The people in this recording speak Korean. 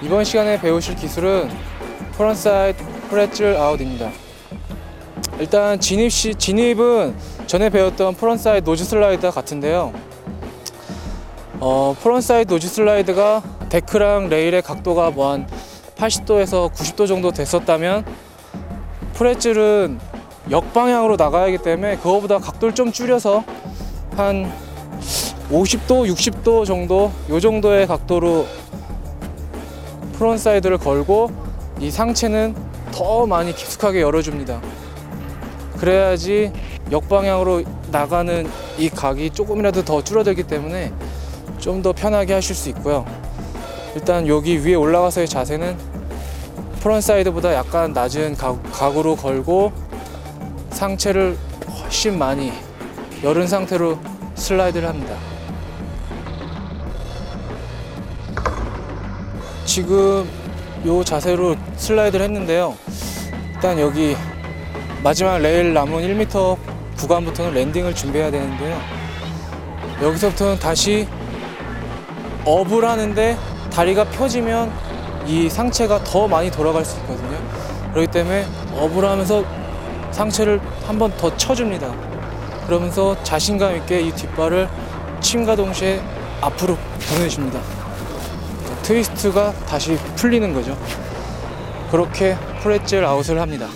이번 시간에 배우실 기술은 frontside pretzel out입니다. 일단 진입 시 진입은 전에 배웠던 frontside nose slide와 같은데요. 어, frontside nose slide가 deck이랑 레일의 각도가 뭐 한 80도에서 90도 정도 됐었다면 pretzel은 역방향으로 나가야 하기 때문에 그거보다 각도를 좀 줄여서 한 50도, 60도 정도 요 정도의 각도로 frontside를 걸고 이 상체는 더 많이 깊숙하게 열어줍니다. 그래야지 역방향으로 나가는 이 각이 조금이라도 더 줄어들기 때문에 좀 더 편하게 하실 수 있고요. 일단 여기 위에 올라가서의 자세는 frontside보다 약간 낮은 각, 각으로 걸고 상체를 훨씬 많이 열은 상태로 slide를 합니다. 지금 요 자세로 slide를 했는데요. 일단 여기 마지막 레일 남은 1m 구간부터는 landing을 준비해야 되는데요. 여기서부터는 다시 up을 하는데 다리가 펴지면 이 상체가 더 많이 돌아갈 수 있거든요. 그렇기 때문에 업을 하면서 상체를 한 번 더 쳐줍니다. 그러면서 자신감 있게 이 뒷발을 침과 동시에 앞으로 보내줍니다. 트위스트가 다시 풀리는 거죠. 그렇게 프레첼 아웃을 합니다.